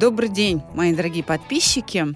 Добрый день, мои дорогие подписчики.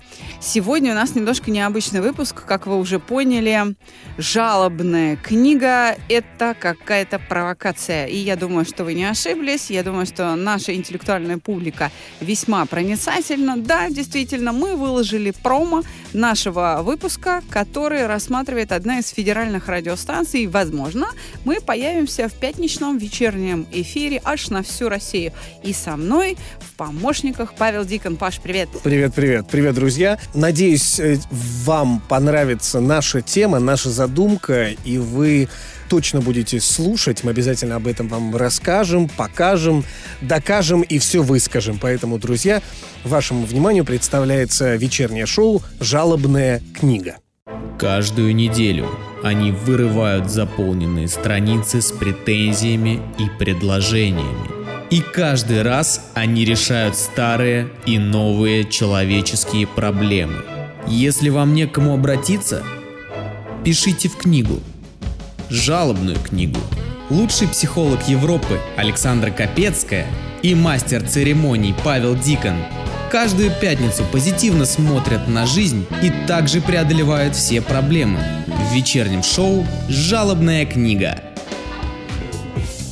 Сегодня у нас немножко необычный выпуск, как вы уже поняли. Жалобная книга – это какая-то провокация. И я думаю, что вы не ошиблись. Я думаю, что наша интеллектуальная публика весьма проницательна. Да, действительно, мы выложили промо нашего выпуска, который рассматривает одна из федеральных радиостанций. Возможно, мы появимся в пятничном вечернем эфире аж на всю Россию. И со мной в помощниках Павел Дикон. Паш, привет. Привет, привет. Привет, друзья. Надеюсь, э, вам понравится наша тема, наша задумка, и вы точно будете слушать. Мы обязательно об этом вам расскажем, покажем, докажем и все выскажем. Поэтому, друзья, вашему вниманию представляется вечернее шоу «Жалобная книга». Каждую неделю они вырывают заполненные страницы с претензиями и предложениями и каждый раз они решают старые и новые человеческие проблемы. Если вам не к кому обратиться, пишите в книгу. Жалобную книгу. Лучший психолог Европы Александра Капецкая и мастер церемоний Павел Дикон каждую пятницу позитивно смотрят на жизнь и также преодолевают все проблемы. В вечернем шоу «Жалобная книга»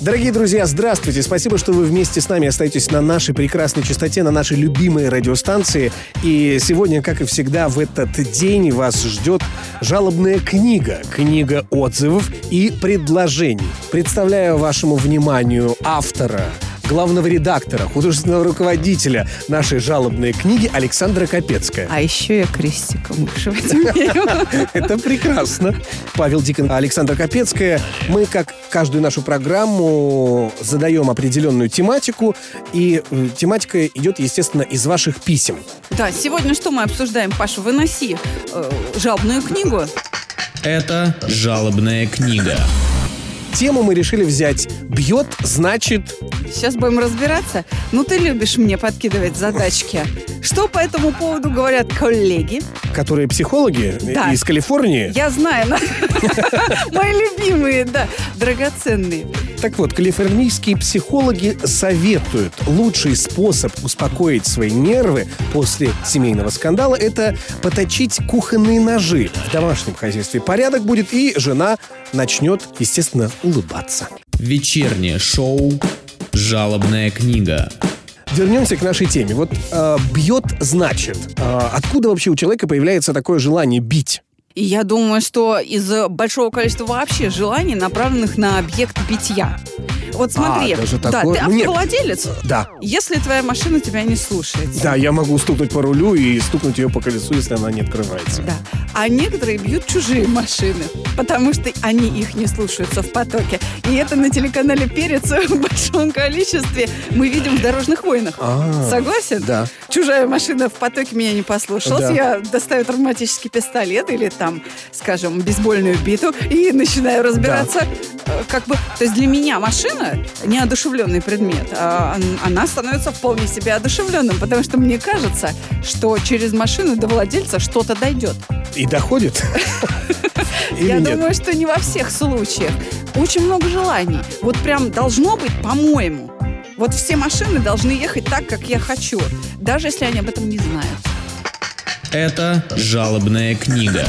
Дорогие друзья, здравствуйте. Спасибо, что вы вместе с нами остаетесь на нашей прекрасной частоте, на нашей любимой радиостанции. И сегодня, как и всегда, в этот день вас ждет жалобная книга. Книга отзывов и предложений. Представляю вашему вниманию автора главного редактора, художественного руководителя нашей жалобной книги Александра Капецкая. А еще я крестиком вышивать умею. Это прекрасно. Павел Дикон, Александра Капецкая. Мы, как каждую нашу программу, задаем определенную тематику, и э, тематика идет, естественно, из ваших писем. Да, сегодня что мы обсуждаем, Паша? Выноси э, жалобную книгу. Это жалобная книга. Тему мы решили взять «Бьет, значит...» Сейчас будем разбираться. Ну, ты любишь мне подкидывать задачки. Что по этому поводу говорят коллеги? Которые психологи Да. из Калифорнии. Я знаю. Мои любимые, да, драгоценные. Так вот, калифорнийские психологи советуют лучший способ успокоить свои нервы после семейного скандала – это поточить кухонные ножи. В домашнем хозяйстве порядок будет, и жена начнет, естественно, улыбаться. Вечернее шоу «Жалобная книга». Вернемся к нашей теме. Вот э, бьет, значит, э, откуда вообще у человека появляется такое желание бить? И я думаю, что из большого количества вообще желаний, направленных на объект битья. Вот смотри, А, даже да, такое? ты Ну, нет. автовладелец. Да. Если твоя машина тебя не слушается. Да, я могу стукнуть по рулю и стукнуть ее по колесу, если она не открывается. Да. А некоторые бьют чужие машины, потому что они их не слушаются в потоке. И это на телеканале «Перец» в большом количестве мы видим в «Дорожных войнах». А, Согласен? Да. Чужая машина в потоке меня не послушалась. Да. Я достаю травматический пистолет или там, скажем, бейсбольную биту и начинаю разбираться. э, Как бы, то есть для меня машина неодушевленный предмет. а он- Она становится вполне себе одушевленным, потому что мне кажется, что через машину до владельца что-то дойдет. И доходит? Или Я нет? думаю, что не во всех случаях. Очень много желаний. Вот прям должно быть, по-моему. Вот все машины должны ехать так, как я хочу, даже если они об этом не знают. Это жалобная книга.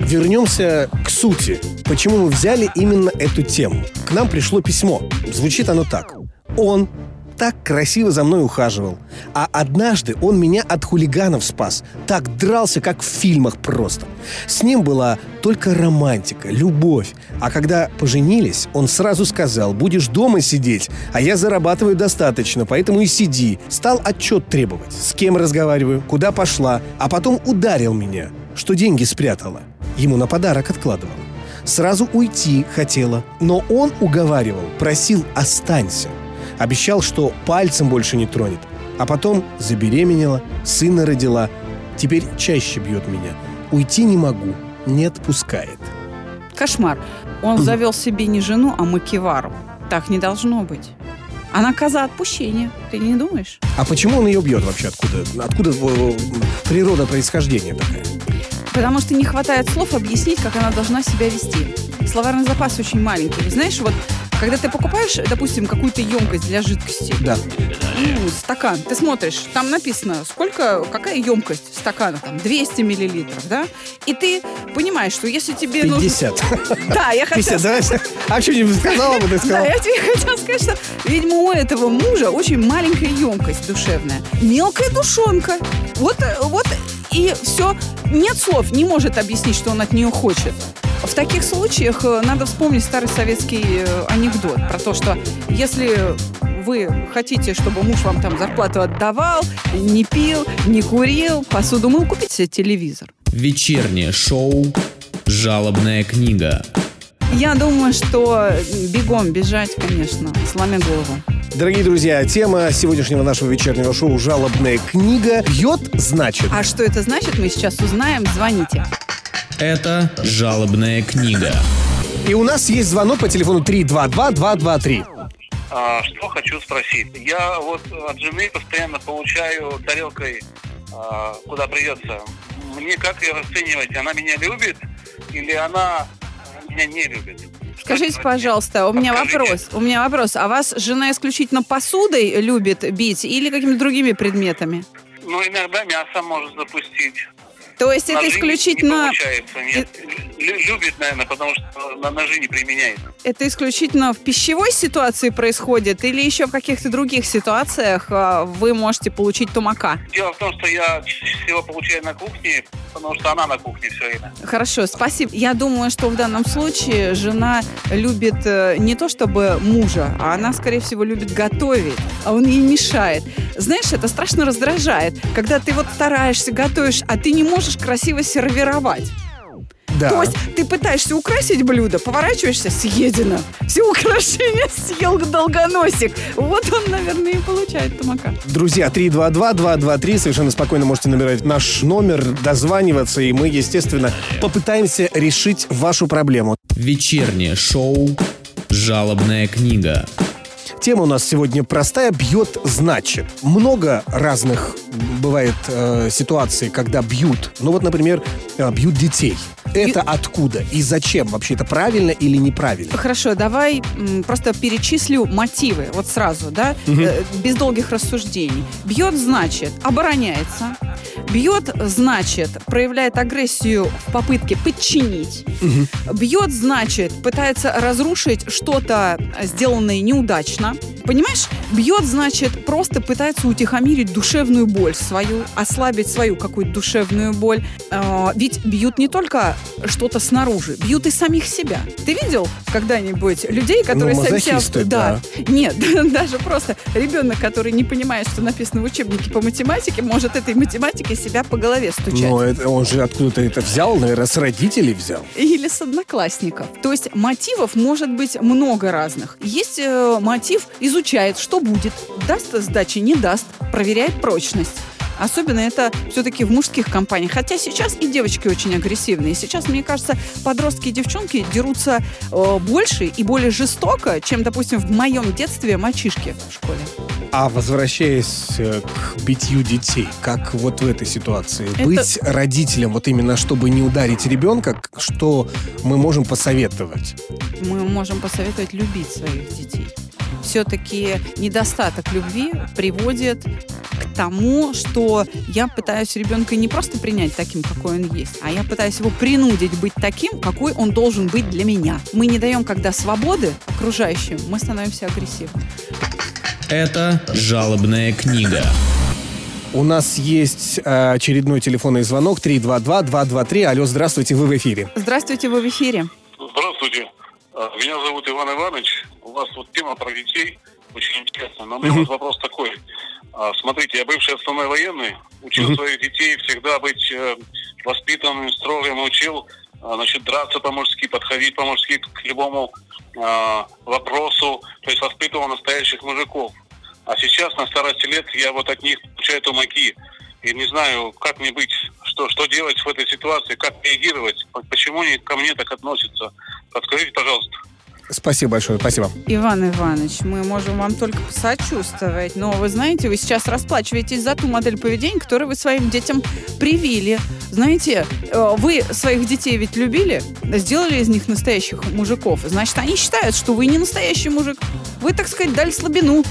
Вернемся к сути. Почему мы взяли именно эту тему? К нам пришло письмо. Звучит оно так. Он так красиво за мной ухаживал. А однажды он меня от хулиганов спас. Так дрался, как в фильмах просто. С ним была только романтика, любовь. А когда поженились, он сразу сказал, будешь дома сидеть, а я зарабатываю достаточно, поэтому и сиди. Стал отчет требовать, с кем разговариваю, куда пошла, а потом ударил меня, что деньги спрятала. Ему на подарок откладывала. Сразу уйти хотела, но он уговаривал, просил «останься». Обещал, что пальцем больше не тронет. А потом забеременела, сына родила. Теперь чаще бьет меня. Уйти не могу, не отпускает. Кошмар. Он завел себе не жену, а макевару. Так не должно быть. Она коза отпущения. Ты не думаешь? А почему он ее бьет вообще? Откуда? Откуда э, природа происхождения такая? Потому что не хватает слов объяснить, как она должна себя вести. Словарный запас очень маленький. Знаешь, вот когда ты покупаешь, допустим, какую-то емкость для жидкости, Да. ну, стакан, ты смотришь, там написано, сколько, какая емкость стакана, там, 200 миллилитров, да? И ты понимаешь, что если тебе 50. нужно... Да, я хотела 50, давай. А что не сказала бы, ты да, сказала? я тебе хотела сказать, что, видимо, у этого мужа очень маленькая емкость душевная. Мелкая душонка. Вот, э, вот и все. Нет слов, не может объяснить, что он от нее хочет. В таких случаях э, надо вспомнить старый советский э, анекдот про то, что если вы хотите, чтобы муж вам там зарплату отдавал, не пил, не курил, посуду мыл, купите себе телевизор. Вечернее шоу «Жалобная книга». Я думаю, что бегом бежать, конечно, сломя голову. Дорогие друзья, тема сегодняшнего нашего вечернего шоу «Жалобная книга». Бьет, значит. А что это значит, мы сейчас узнаем. Звоните. Это «Жалобная книга». И у нас есть звонок по телефону 322-223. А, что хочу спросить. Я вот от жены постоянно получаю тарелкой, а, куда придется. Мне как ее расценивать? Она меня любит или она меня не любит? Скажите, пожалуйста, у меня Подскажите. вопрос. У меня вопрос. А вас жена исключительно посудой любит бить или какими-то другими предметами? Ну, иногда мясо может запустить. То есть это Ножи исключительно, Не получается, нет. Лю- Любит, наверное, потому что на ножи не применяет. это исключительно в пищевой ситуации происходит или еще в каких-то других ситуациях а, вы можете получить тумака? Дело в том, что я всего получаю на кухне, потому что она на кухне все время. Хорошо, спасибо. Я думаю, что в данном случае жена любит э, не то чтобы мужа, а она, скорее всего, любит готовить, а он ей мешает. Знаешь, это страшно раздражает, когда ты вот стараешься, готовишь, а ты не можешь красиво сервировать. Да. То есть ты пытаешься украсить блюдо, поворачиваешься, съедено. Все украшения съел долгоносик. Вот он, наверное, и получает тумака. Друзья, 322-223, совершенно спокойно можете набирать наш номер, дозваниваться, и мы, естественно, попытаемся решить вашу проблему. Вечернее шоу «Жалобная книга». Тема у нас сегодня простая. Бьет, значит. Много разных бывает э, ситуаций, когда бьют. Ну вот, например, э, бьют детей. Это откуда и зачем? Вообще это правильно или неправильно? Хорошо, давай м, просто перечислю мотивы. Вот сразу, да, э, без долгих рассуждений. Бьет, значит, обороняется. Бьет, значит, проявляет агрессию в попытке подчинить. Бьет, значит, пытается разрушить что-то, э, сделанное неудачно. Понимаешь? Бьет, значит, просто пытается утихомирить душевную боль свою, ослабить свою какую-то душевную боль. А, ведь бьют не только что-то снаружи, бьют и самих себя. Ты видел когда-нибудь людей, которые сами себя... мазохисты, да. Нет, даже просто ребенок, который не понимает, что написано в учебнике по математике, может этой математикой себя по голове стучать. Но это, он же откуда-то это взял, наверное, с родителей взял. Или с одноклассников. То есть мотивов может быть много разных. Есть э, мотив, изучает, что будет. Даст сдачи, не даст. Проверяет прочность. Особенно это все-таки в мужских компаниях. Хотя сейчас и девочки очень агрессивные. Сейчас, мне кажется, подростки и девчонки дерутся э, больше и более жестоко, чем, допустим, в моем детстве мальчишки в школе. А возвращаясь э, к битью детей, как вот в этой ситуации? Это- Быть родителем, вот именно чтобы не ударить ребенка, что мы можем посоветовать? мы можем посоветовать любить своих детей. Все-таки недостаток любви приводит к тому, что я пытаюсь ребенка не просто принять таким, какой он есть, а я пытаюсь его принудить быть таким, какой он должен быть для меня. Мы не даем, когда свободы окружающим, мы становимся агрессивны. Это «Жалобная книга». У нас есть э, очередной телефонный звонок 322-223. Алло, здравствуйте, вы в эфире. Здравствуйте, вы в эфире. Здравствуйте. А, Меня зовут Иван Иванович. У вас вот тема про детей очень интересная. Но у меня вот вопрос такой. А, Смотрите, я бывший основной военный, учил своих детей всегда быть э, воспитанным, строгим, учил а, значит, драться по-мужски, подходить по-мужски к любому а, вопросу, то есть воспитывал настоящих мужиков. А сейчас, на старости лет, я вот от них получаю тумаки. И не знаю, как мне быть, что, что делать в этой ситуации, как реагировать, почему они ко мне так относятся. Подскажите, пожалуйста. Спасибо большое, спасибо. Иван Иванович, мы можем вам только посочувствовать, но вы знаете, вы сейчас расплачиваетесь за ту модель поведения, которую вы своим детям привили. Знаете, э, вы своих детей ведь любили, сделали из них настоящих мужиков. Значит, они считают, что вы не настоящий мужик. Вы, так сказать, дали слабину.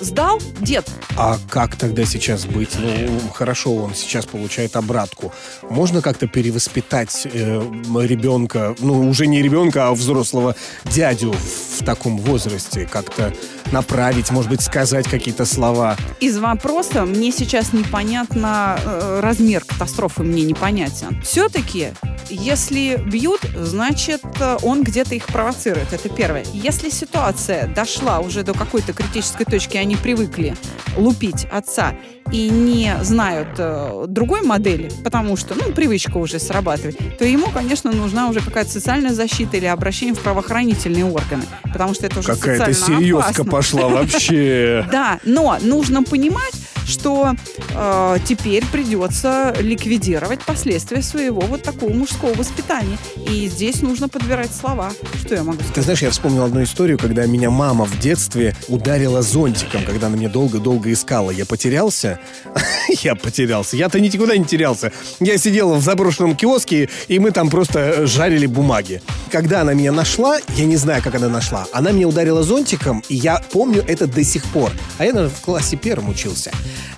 Сдал дед. А как тогда сейчас быть? Ну, хорошо, он сейчас получает обратку. Можно как-то перевоспитать э, ребенка, ну, уже не ребенка, а взрослого дядю в таком возрасте? Как-то направить, может быть, сказать какие-то слова? Из вопроса мне сейчас непонятно, э, размер катастрофы мне непонятен. Все-таки, если бьют, значит, э, он где-то их провоцирует. Это первое. Если ситуация дошла уже до какой-то критической точки, они привыкли лупить отца и не знают э, другой модели, потому что, ну, привычка уже срабатывает, то ему, конечно, нужна уже какая-то социальная защита или обращение в правоохранительные органы, потому что это уже Какая-то серьезка опасно. пошла вообще. Да, но нужно понимать, что э, теперь придется ликвидировать последствия своего вот такого мужского воспитания. И здесь нужно подбирать слова. Что я могу Ты сказать? знаешь, я вспомнил одну историю, когда меня мама в детстве ударила зонтиком, когда она меня долго-долго искала. Я потерялся. Я потерялся. Я-то никуда не терялся. Я сидел в заброшенном киоске, и мы там просто жарили бумаги. Когда она меня нашла, я не знаю, как она нашла, она меня ударила зонтиком, и я помню это до сих пор. А я, наверное, в классе первом учился.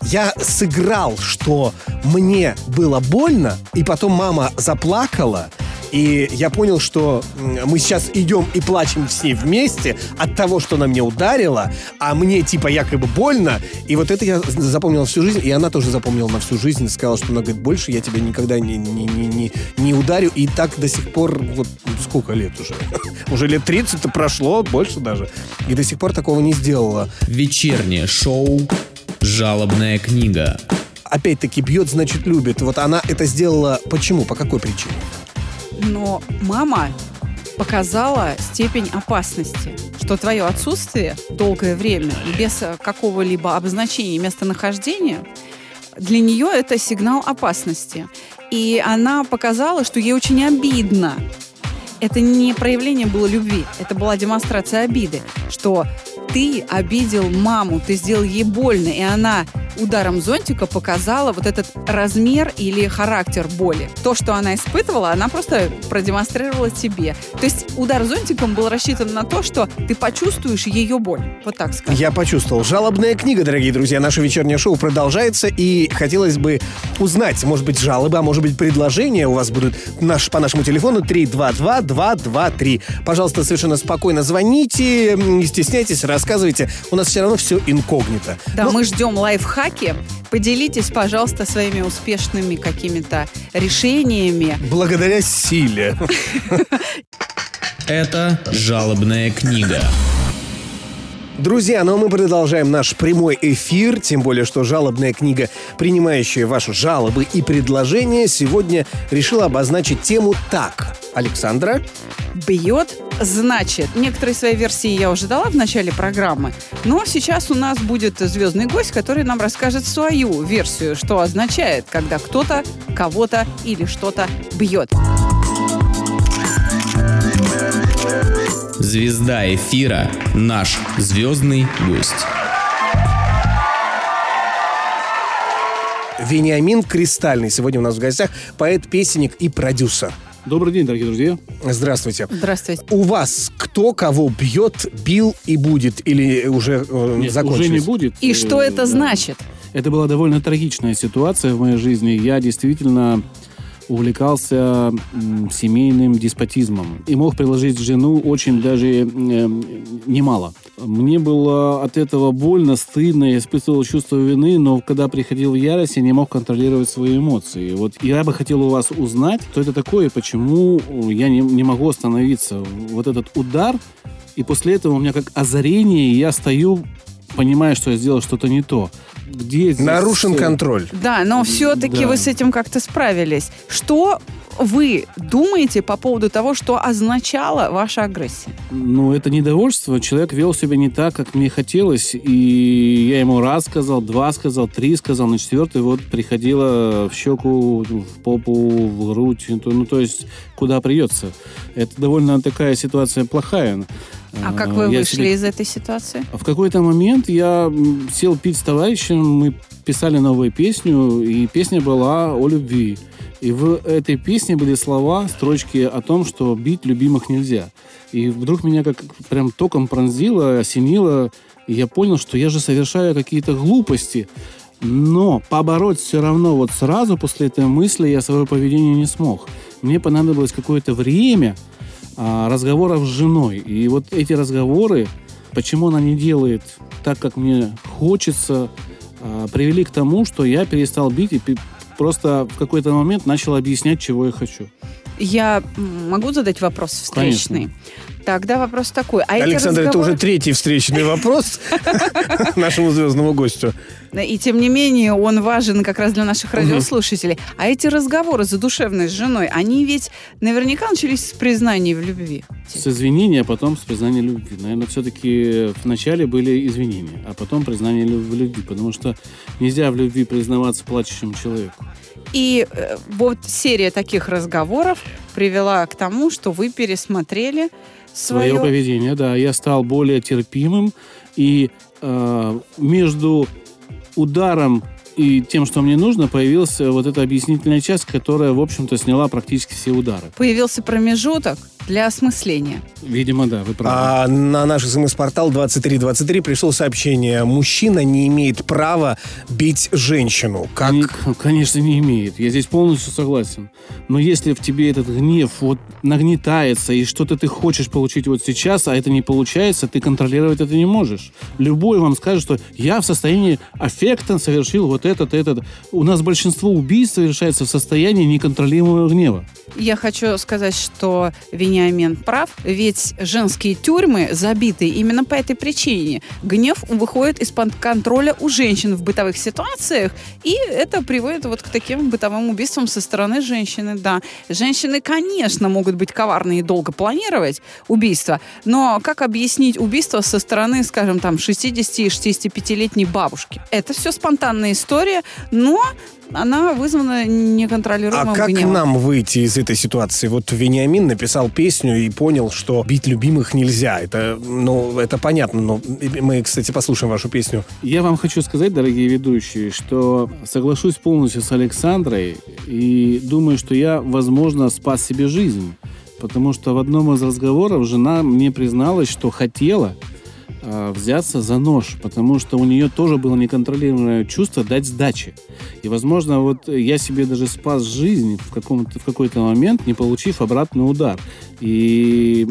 Я сыграл, что мне было больно, и потом мама заплакала, и я понял, что мы сейчас идем и плачем с ней вместе от того, что она меня ударила, а мне типа якобы больно. И вот это я запомнил всю жизнь, и она тоже запомнила на всю жизнь. Сказала, что она говорит, больше я тебя никогда не, не, не, не, не ударю. И так до сих пор, вот сколько лет уже? Уже лет 30-то прошло, больше даже. И до сих пор такого не сделала. Вечернее шоу «Жалобная книга». Опять-таки, бьет, значит, любит. Вот она это сделала почему? По какой причине? Но мама показала степень опасности, что твое отсутствие долгое время без э, какого-либо обозначения местонахождения для нее это сигнал опасности. И она показала, что ей очень обидно. Это не проявление было любви, это была демонстрация обиды, что ты обидел маму, ты сделал ей больно, и она ударом зонтика показала вот этот размер или характер боли. То, что она испытывала, она просто продемонстрировала тебе. То есть удар зонтиком был рассчитан на то, что ты почувствуешь ее боль. Вот так скажем. Я почувствовал. Жалобная книга, дорогие друзья. Наше вечернее шоу продолжается. И хотелось бы узнать, может быть, жалобы, а может быть, предложения у вас будут наш, по нашему телефону 322-223. Пожалуйста, совершенно спокойно звоните, не стесняйтесь, рассказывайте. У нас все равно все инкогнито. Да, Ну, мы ждем лайфхаки. Поделитесь, пожалуйста, своими успешными какими-то решениями. Благодаря силе. Это «Жалобная книга». Друзья, ну а мы продолжаем наш прямой эфир, тем более, что жалобная книга, принимающая ваши жалобы и предложения, сегодня решила обозначить тему так. Александра? Бьет, значит. Некоторые свои версии я уже дала в начале программы, но сейчас у нас будет звездный гость, который нам расскажет свою версию, что означает, когда кто-то кого-то или что-то бьет. Звезда эфира – наш звездный гость. Вениамин Кристальный сегодня у нас в гостях, поэт, песенник и продюсер. Добрый день, дорогие друзья. Здравствуйте. Здравствуйте. У вас кто кого бьет, бил и будет? Или уже э, Нет, закончилось? уже не будет. И что Э, это да. значит? Это была довольно трагичная ситуация в моей жизни. Я действительно увлекался семейным деспотизмом и мог приложить жену очень даже э, немало. Мне было от этого больно, стыдно, я испытывал чувство вины, но когда приходил в ярость, я не мог контролировать свои эмоции. Вот я бы хотел у вас узнать, что это такое, почему я не, не могу остановиться. Вот этот удар, и после этого у меня как озарение, и я стою, понимая, что я сделал что-то не то. Где здесь Нарушен контроль. Да, но все-таки Да. вы с этим как-то справились. Что вы думаете по поводу того, что означала ваша агрессия? Ну, это недовольство. Человек вел себя не так, как мне хотелось. И я ему раз сказал, два сказал, три сказал, на четвертый вот приходило в щеку, в попу, в грудь. Ну, то есть, куда придется. Это довольно такая ситуация плохая. А как вы Я вышли себе- из этой ситуации? В какой-то момент я сел пить с товарищем, мы писали новую песню, и песня была о любви. И в этой песне были слова, строчки о том, что бить любимых нельзя. И вдруг меня как прям током пронзило, осенило, и я понял, что я же совершаю какие-то глупости. Но побороть все равно вот сразу после этой мысли я свое поведение не смог. Мне понадобилось какое-то время, а, разговоров с женой. И вот эти разговоры, почему она не делает так, как мне хочется, а, привели к тому, что я перестал бить и просто в какой-то момент начал объяснять, чего я хочу. Я могу задать вопрос встречный? Тогда вопрос такой. А Александр, это разговоры- уже третий встречный вопрос нашему звездному гостю. И тем не менее, он важен как раз для наших радиослушателей. А эти разговоры задушевные с женой, они ведь наверняка начались с признания в любви. С извинения, а потом с признания любви. Наверное, все-таки вначале были извинения, а потом признание в любви. Потому что нельзя в любви признаваться плачущему человеку. И э, вот серия таких разговоров привела к тому, что вы пересмотрели свое свое... поведение, да. Я стал более терпимым, и э, между ударом и тем, что мне нужно, появилась вот эта объяснительная часть, которая, в общем-то, сняла практически все удары. Появился промежуток для осмысления. Видимо, да, вы правы. А на наш смс-портал 2323 пришло сообщение. Мужчина не имеет права бить женщину. Как... Они, конечно, не имеет. Я здесь полностью согласен. Но если в тебе этот гнев вот нагнетается, и что-то ты хочешь получить вот сейчас, а это не получается, ты контролировать это не можешь. Любой вам скажет, что я в состоянии аффекта совершил вот этот, этот. У нас большинство убийств совершается в состоянии неконтролируемого гнева. Я хочу сказать, что Вениамин прав, ведь женские тюрьмы забиты именно по этой причине. Гнев выходит из-под контроля у женщин в бытовых ситуациях, и это приводит вот к таким бытовым убийствам со стороны женщины, да. Женщины, конечно, могут быть коварны и долго планировать убийство, но как объяснить убийство со стороны, скажем, там, 60 и 65-летней бабушки? Это все спонтанная история, но она вызвана неконтролируемым А как гневом. нам выйти из этой ситуации? Вот Вениамин написал песню и понял, что бить любимых нельзя. Это, ну, это понятно, но мы, кстати, послушаем вашу песню. Я вам хочу сказать, дорогие ведущие, что соглашусь полностью с Александрой и думаю, что я, возможно, спас себе жизнь. Потому что в одном из разговоров жена мне призналась, что хотела а, взяться за нож, потому что у нее тоже было неконтролируемое чувство дать сдачи. И, возможно, вот я себе даже спас жизнь в, каком-то, в какой-то момент, не получив обратный удар. И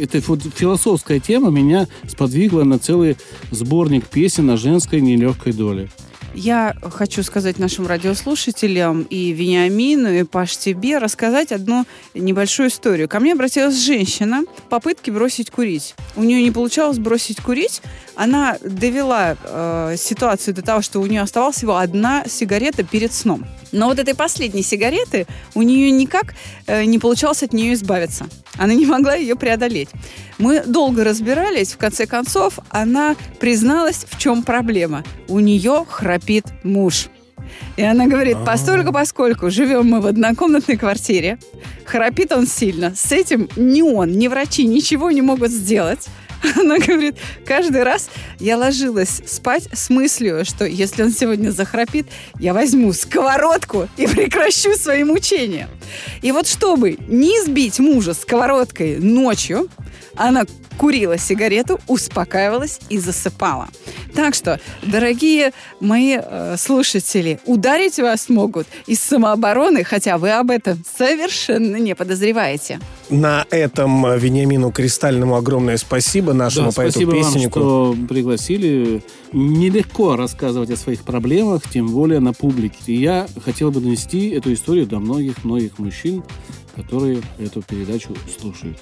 эта философская тема меня сподвигла на целый сборник песен о женской нелегкой доле. Я хочу сказать нашим радиослушателям и Вениамину, и Паш тебе рассказать одну небольшую историю. Ко мне обратилась женщина в попытке бросить курить. У нее не получалось бросить курить. Она довела э, ситуацию до того, что у нее оставалась всего одна сигарета перед сном. Но вот этой последней сигареты у нее никак э, не получалось от нее избавиться. Она не могла ее преодолеть. Мы долго разбирались, в конце концов она призналась, в чем проблема. У нее храпит муж. И она говорит, постольку поскольку живем мы в однокомнатной квартире, храпит он сильно, с этим ни он, ни врачи ничего не могут сделать. Она говорит, каждый раз я ложилась спать с мыслью, что если он сегодня захрапит, я возьму сковородку и прекращу свои мучения. И вот чтобы не сбить мужа сковородкой ночью, она курила сигарету, успокаивалась и засыпала. Так что, дорогие мои э, слушатели, ударить вас могут из самообороны, хотя вы об этом совершенно не подозреваете. На этом э, Вениамину Кристальному огромное спасибо, нашему Да, спасибо вам, поэту-песеннику. что пригласили. Нелегко рассказывать о своих проблемах, тем более на публике. И я хотел бы донести эту историю до многих-многих мужчин, которые эту передачу слушают.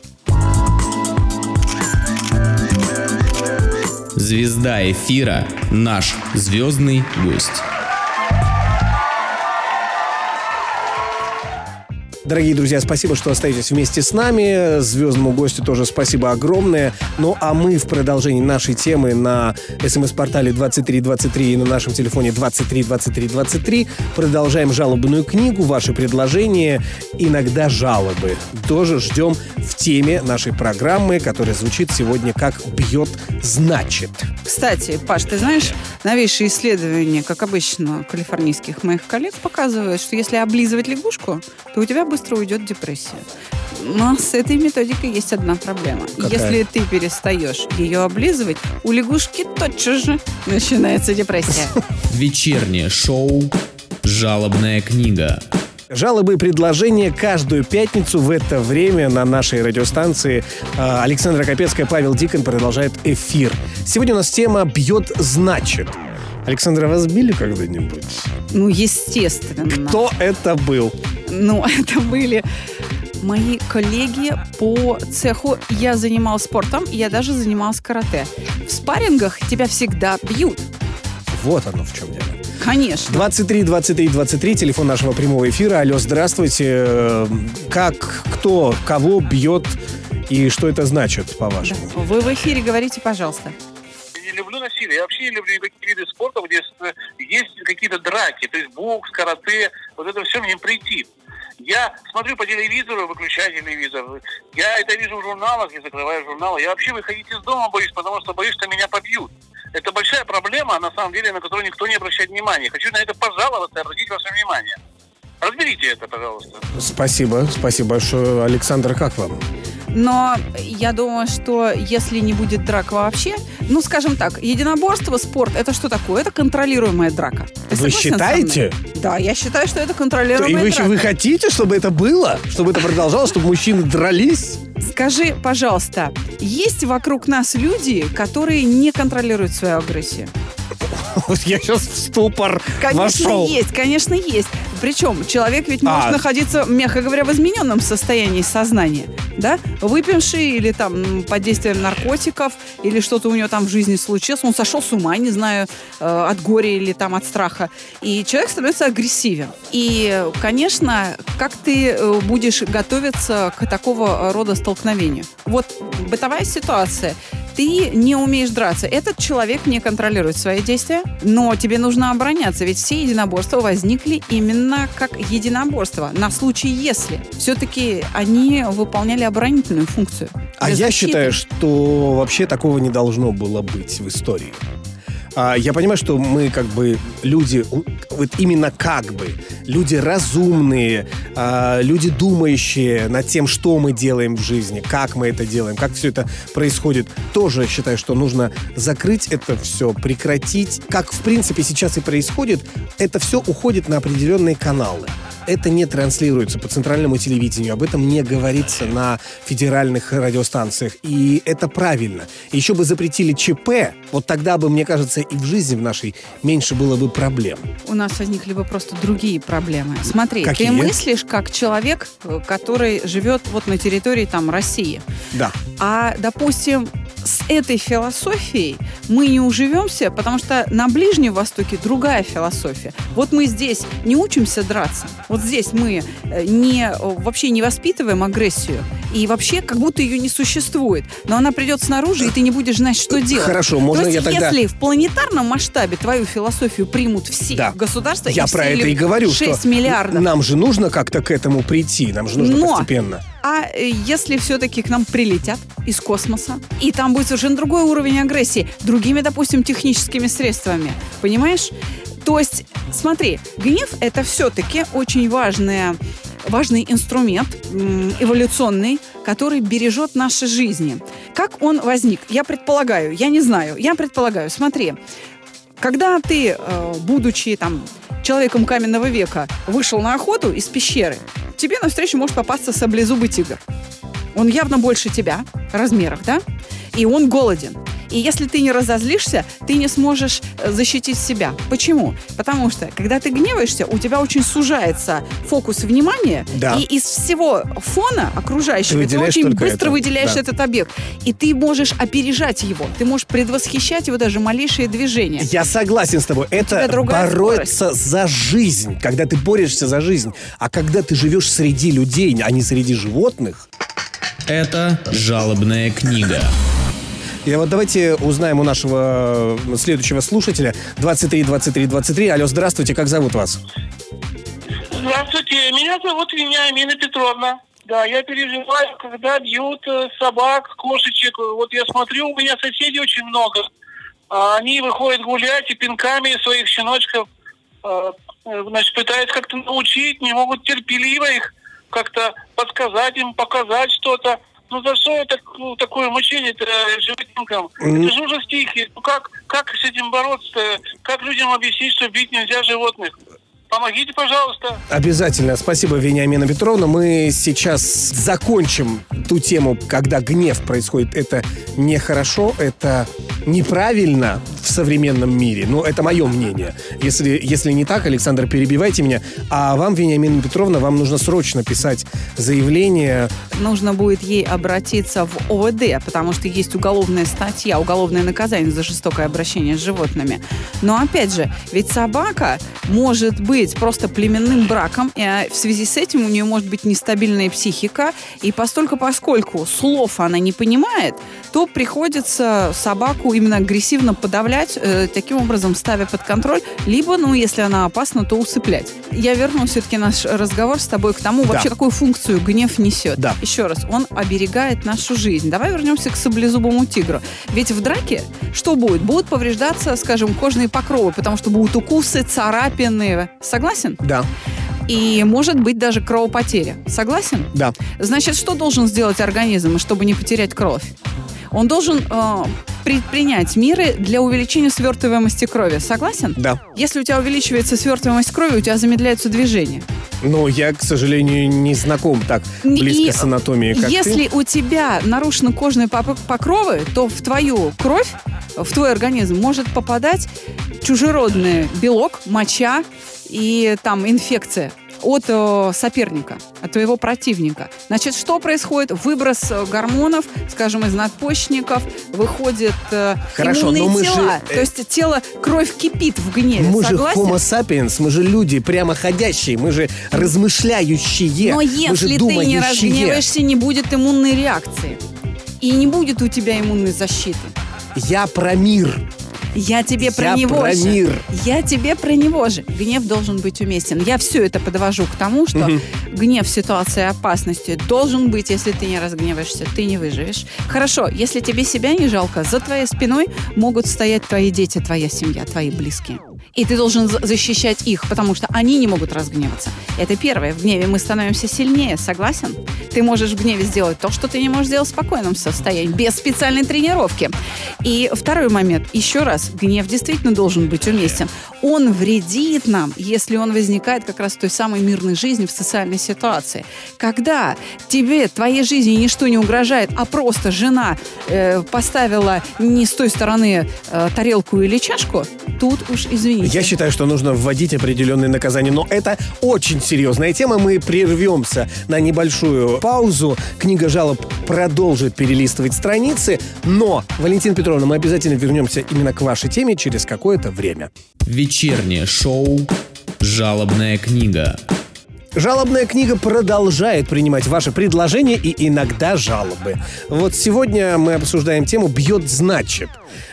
Звезда эфира – наш звездный гость. Дорогие друзья, спасибо, что остаетесь вместе с нами. Звездному гостю тоже спасибо огромное. Ну, а мы в продолжении нашей темы на смс-портале 2323 и на нашем телефоне 23 23 23 продолжаем жалобную книгу, ваши предложения, иногда жалобы. Тоже ждем в теме нашей программы, которая звучит сегодня как «Бьет, значит». Кстати, Паш, ты знаешь, новейшие исследования, как обычно, калифорнийских моих коллег показывают, что если облизывать лягушку, то у тебя быстро уйдет депрессия. Но с этой методикой есть одна проблема. Какая? Если ты перестаешь ее облизывать, у лягушки тотчас же начинается депрессия. Вечернее шоу «Жалобная книга». Жалобы и предложения каждую пятницу в это время на нашей радиостанции. А, Александра Капецкая, Павел Дикон продолжает эфир. Сегодня у нас тема «Бьет, значит». Александра, вас били когда-нибудь? Ну, естественно. Кто это был? Ну, это были мои коллеги по цеху. Я занималась спортом, я даже занималась карате. В спаррингах тебя всегда бьют. Вот оно в чем дело. Конечно. 23 23 23, телефон нашего прямого эфира. Алло, здравствуйте. Э, Как, кто, кого бьет и что это значит, по-вашему? Вы в эфире говорите, пожалуйста. Не насилие. Я вообще не люблю никакие виды спорта, где есть какие-то драки. То есть бокс, карате, вот это все мне претит. Я смотрю по телевизору, выключаю телевизор. Я это вижу в журналах, я закрываю журналы. Я вообще выходить из дома боюсь, потому что боюсь, что меня побьют. Это большая проблема, на самом деле, на которую никто не обращает внимания. Хочу на это пожаловаться и обратить ваше внимание. Разберите это, пожалуйста. Спасибо, спасибо большое. Александр, как вам? Но я думаю, что если не будет драк вообще, ну, скажем так, единоборство, спорт, это что такое? Это контролируемая драка. Ты Вы считаете? Да, я считаю, что это И контролируемая вы, драка. вы хотите, чтобы это было? Чтобы это продолжалось, чтобы мужчины дрались? Скажи, пожалуйста, есть вокруг нас люди, которые не контролируют свою агрессию? Вот я сейчас в ступор Конечно, вошел. есть, конечно, есть. Причем человек ведь может А. находиться, мягко говоря, в измененном состоянии сознания, да? Выпивший или там под действием наркотиков, или что-то у него там в жизни случилось, он сошел с ума, не знаю, э, от горя или там от страха, и человек становится агрессивен. И, конечно, как ты э, будешь готовиться к такого рода столкновению? Вот бытовая ситуация. Ты не умеешь драться. Этот человек не контролирует свои действия, но тебе нужно обороняться, ведь все единоборства возникли именно как единоборство. На случай, если все-таки они выполняли оборонительную функцию. А я считаю, что вообще такого не должно было быть в истории. А, я понимаю, что мы как бы люди, вот именно как бы, люди разумные, а, люди думающие над тем, что мы делаем в жизни, как мы это делаем, как все это происходит. Тоже считаю, что нужно закрыть это все, прекратить. Как в принципе сейчас и происходит, это все уходит на определенные каналы. Это не транслируется по центральному телевидению, об этом не говорится на федеральных радиостанциях. И это правильно. Еще бы запретили ЧП, вот тогда бы, мне кажется, и в жизни в нашей меньше было бы проблем. У нас возникли бы просто другие проблемы. Смотри, Какие? ты мыслишь как человек, э, который живет вот на территории там России. Да. А, допустим, с этой философией мы не уживемся, потому что на Ближнем Востоке другая философия. Вот мы здесь не учимся драться. Вот здесь мы э, не, э, вообще не воспитываем агрессию. И вообще как будто ее не существует. Но она придет снаружи, и ты не будешь знать, что делать. Хорошо, можно То есть, я тогда- если в планетарном масштабе твою философию примут все Да. государства, Я и про это и говорю, 6 что миллиардов. нам же нужно как-то к этому прийти, нам же нужно Но- постепенно. А э, если все-таки к нам прилетят из космоса, и там будет совершенно другой уровень агрессии, другими, допустим, техническими средствами, понимаешь? То есть, смотри, гнев это все-таки очень важная важный инструмент эволюционный, который бережет наши жизни. Как он возник? Я предполагаю, я не знаю, я предполагаю. Смотри, когда ты, э, будучи там человеком каменного века, вышел на охоту из пещеры, тебе навстречу может попасться саблезубый тигр. Он явно больше тебя в размерах, да? И он голоден. И если ты не разозлишься, ты не сможешь э, защитить себя. Почему? Потому что, когда ты гневаешься, у тебя очень сужается фокус внимания, Да. и из всего фона окружающего Ты ты, очень быстро это. выделяешь Да. этот объект. И ты можешь опережать его, ты можешь предвосхищать его даже малейшие движения. Я согласен с тобой. Это бороться за жизнь, когда ты борешься за жизнь. А когда ты живешь среди людей, а не среди животных, Это жалобная книга. И вот давайте узнаем у нашего э, следующего слушателя 23 23 23. Алло, здравствуйте, как зовут вас? Здравствуйте, меня зовут Вениамина Петровна. Да, я переживаю, когда бьют э, собак, кошечек. Вот я смотрю, у меня соседей очень много. А Они выходят гулять и пинками своих щеночков, э, значит, пытаются как-то научить, не могут терпеливо их как-то подсказать им, показать что-то. Ну за что это ну, такое мучение-то э, животинкам? Это же ужас тихий. Ну как, как с этим бороться? Как людям объяснить, что бить нельзя животных? Помогите, пожалуйста. Обязательно. Спасибо, Вениамина Петровна. Мы сейчас закончим ту тему, когда гнев происходит. Это нехорошо, это неправильно в современном мире. Но это мое мнение. Если, если не так, Александр, перебивайте меня. А вам, Вениамина Петровна, вам нужно срочно писать заявление. Нужно будет ей обратиться в ОВД, потому что есть уголовная статья, уголовное наказание за жестокое обращение с животными. Но опять же, ведь собака может быть просто племенным браком, и а, в связи с этим у нее может быть нестабильная психика, и постольку поскольку слов она не понимает, то приходится собаку именно агрессивно подавлять, э, таким образом ставя под контроль, либо, ну, если она опасна, то усыплять. Я верну все-таки наш разговор с тобой к тому, Да. вообще какую функцию гнев несет. Да. Еще раз, он оберегает нашу жизнь. Давай вернемся к саблезубому тигру. Ведь в драке что будет? Будут повреждаться, скажем, кожные покровы, потому что будут укусы, царапины. Согласен? Да, И может быть даже кровопотеря. Согласен? да. Значит, что должен сделать организм, чтобы не потерять кровь? Он должен э, предпринять меры для увеличения свертываемости крови. Согласен? Да. Если у тебя увеличивается свертываемость крови, у тебя замедляются движения. Но я, к сожалению, не знаком так близко И с анатомией, как Если ты. у тебя нарушены кожные покровы, то в твою кровь, в твой организм может попадать чужеродный белок, моча и там инфекция от э, соперника, от твоего противника. Значит, что происходит? Выброс э, гормонов, скажем, из надпочечников, выходят э, Хорошо, иммунные но мы же, тела. э, То есть тело, кровь кипит в гневе. Мы же Согласен? homo sapiens, мы же люди прямоходящие, мы же размышляющие, Но же если ты не разгневаешься, не будет иммунной реакции. И не будет у тебя иммунной защиты. Я про мир. Я тебе про Я него про же. мир. Я тебе про него же. Гнев должен быть уместен. Я все это подвожу к тому, что гнев в ситуации опасности должен быть, если ты не разгневаешься, ты не выживешь. Хорошо, если тебе себя не жалко, за твоей спиной могут стоять твои дети, твоя семья, твои близкие. И ты должен за- защищать их, потому что они не могут разгневаться. Это первое. В гневе мы становимся сильнее, согласен? Ты можешь в гневе сделать то, что ты не можешь сделать в спокойном состоянии, без специальной тренировки. И второй момент. Еще раз, гнев действительно должен быть уместен. Он вредит нам, если он возникает как раз в той самой мирной жизни, в социальной ситуации. Когда тебе, твоей жизни ничто не угрожает, а просто жена э, поставила не с той стороны э, тарелку или чашку, тут уж извините. Я считаю, что нужно вводить определенные наказания, но это очень серьезная тема. Мы прервемся на небольшую паузу. Книга жалоб продолжит перелистывать страницы, но, Валентина Петровна, мы обязательно вернемся именно к вашей теме через какое-то время. Вечернее шоу «Жалобная книга». Жалобная книга продолжает принимать ваши предложения и иногда жалобы. Вот сегодня мы обсуждаем тему «Бьет, значит».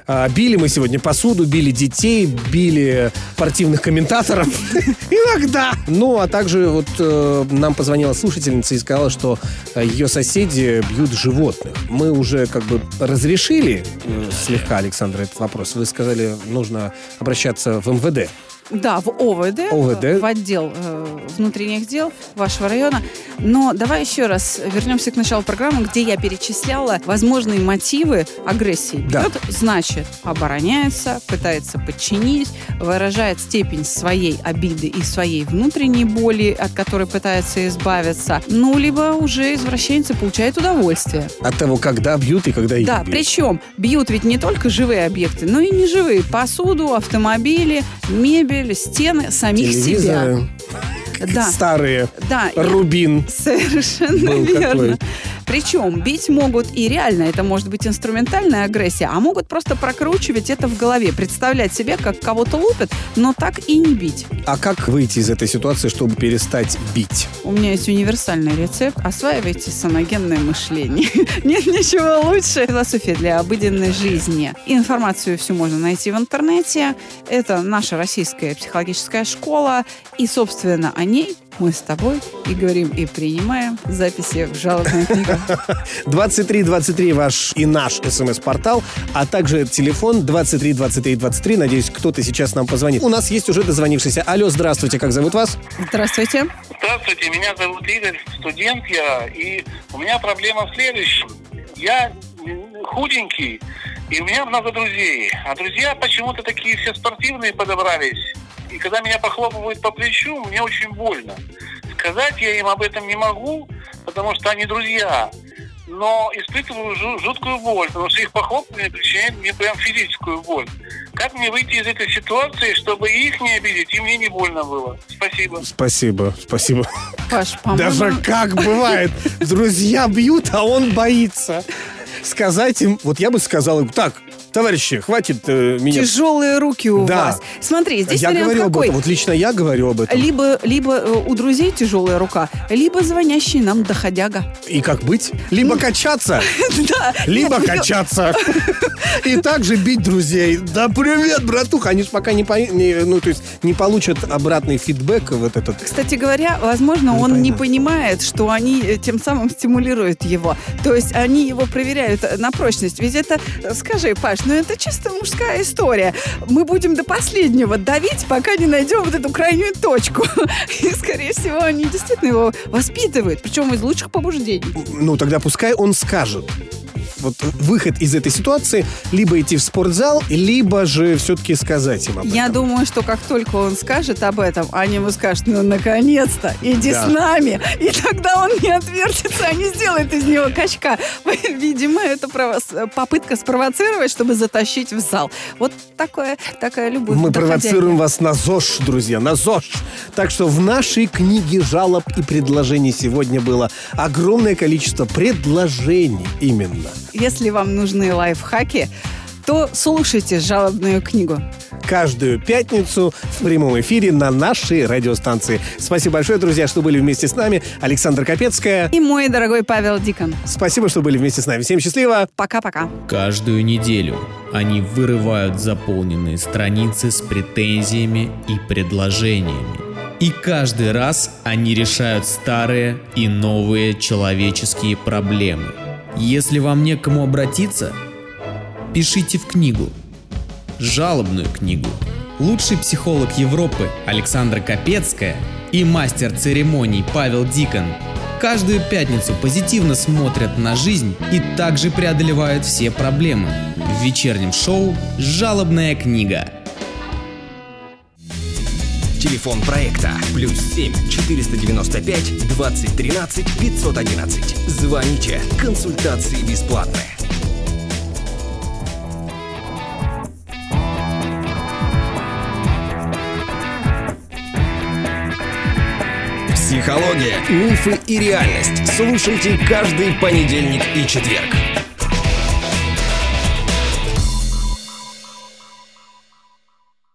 А, били мы сегодня посуду, били детей, били спортивных комментаторов. Иногда. Ну, а также вот э, нам позвонила слушательница и сказала, что э, ее соседи бьют животных. Мы уже как бы разрешили э, слегка, Александр, этот вопрос. Вы сказали, нужно обращаться в МВД. Да, в ОВД, ОВД. в отдел э, внутренних дел вашего района. Но давай еще раз вернемся к началу программы, где я перечисляла возможные мотивы агрессии. Да. Бьет, значит, обороняется, пытается подчинить, выражает степень своей обиды и своей внутренней боли, от которой пытается избавиться. Ну, либо уже извращенцы получают удовольствие. От того, когда бьют и когда их Да, бьют. причем бьют ведь не только живые объекты, но и неживые. Посуду, автомобили, мебель, стены, самих себя. Телевизоры, Да, старые, да, Рубин. совершенно Был верно. такой. Причем бить могут и реально, это может быть инструментальная агрессия, а могут просто прокручивать это в голове, представлять себе, как кого-то лупят, но так и не бить. А как выйти из этой ситуации, чтобы перестать бить? У меня есть универсальный рецепт. Осваивайте саногенное мышление. Нет ничего лучше. Философия для обыденной жизни. Информацию всю можно найти в интернете. Это наша российская психологическая школа. И, собственно, о ней мы с тобой и говорим, и принимаем записи в жалобную книгу. 2323 ваш и наш смс-портал, а также телефон 23 23 23. Надеюсь, кто-то сейчас нам позвонит. У нас есть уже дозвонившийся. Алло, здравствуйте, как зовут вас? Здравствуйте. Здравствуйте, меня зовут Игорь, студент я, и у меня проблема в следующем. Я худенький, и у меня много друзей. А друзья почему-то такие все спортивные подобрались. И когда меня похлопывают по плечу, мне очень больно. Сказать я им об этом не могу, потому что они друзья. Но испытываю жу- жуткую боль, потому что их похлопывание причиняет мне прям физическую боль. Как мне выйти из этой ситуации, чтобы их не обидеть, и мне не больно было? Спасибо. Спасибо, спасибо. Паш, по-моему... Даже как бывает, друзья бьют, а он боится. Сказать им, вот я бы сказал им, так, товарищи, хватит э, меня... Тяжелые руки у Да. вас. Смотри, здесь я вариант говорю об какой? этом, вот лично я говорю об этом. Либо, либо э, у друзей тяжелая рука, либо звонящий нам доходяга. И как быть? Либо качаться, Да. либо Нет, качаться. И также бить друзей. Да привет, братуха. Они же пока не, ну, то есть не получат обратный фидбэк вот этот. Кстати говоря, возможно, Не он не понимает, что они э, тем самым стимулируют его. То есть они его проверяют э, на прочность. Ведь это, скажи, Паш, ну это чисто мужская история. Мы будем до последнего давить, пока не найдем вот эту крайнюю точку. И, скорее всего, они действительно его воспитывают, причем из лучших побуждений. Ну, тогда пускай он скажет. Вот выход из этой ситуации либо идти в спортзал, либо же все-таки сказать им об Я этом. думаю, что как только он скажет об этом, они ему скажут, ну, наконец-то, иди Да. с нами. И тогда он не отвертится, а не сделает из него качка. Видимо, это попытка спровоцировать, чтобы затащить в зал. Вот такое, такая любовь. Мы провоцируем вас на ЗОЖ, друзья, на ЗОЖ. Так что в нашей книге жалоб и предложений сегодня было огромное количество предложений именно. Если вам нужны лайфхаки, то слушайте жалобную книгу. Каждую пятницу в прямом эфире на нашей радиостанции. Спасибо большое, друзья, что были вместе с нами. Александра Капецкая. И мой дорогой Павел Дикон. Спасибо, что были вместе с нами. Всем счастливо. Пока-пока. Каждую неделю они вырывают заполненные страницы с претензиями и предложениями. И каждый раз они решают старые и новые человеческие проблемы. Если вам не к кому обратиться, пишите в книгу. Жалобную книгу. Лучший психолог Европы Александра Капецкая и мастер церемоний Павел Дикон каждую пятницу позитивно смотрят на жизнь и также преодолевают все проблемы. В вечернем шоу «Жалобная книга». Телефон проекта плюс 7 495 2013 511. Звоните. Консультации бесплатные. Психология, мифы и реальность. Слушайте каждый понедельник и четверг.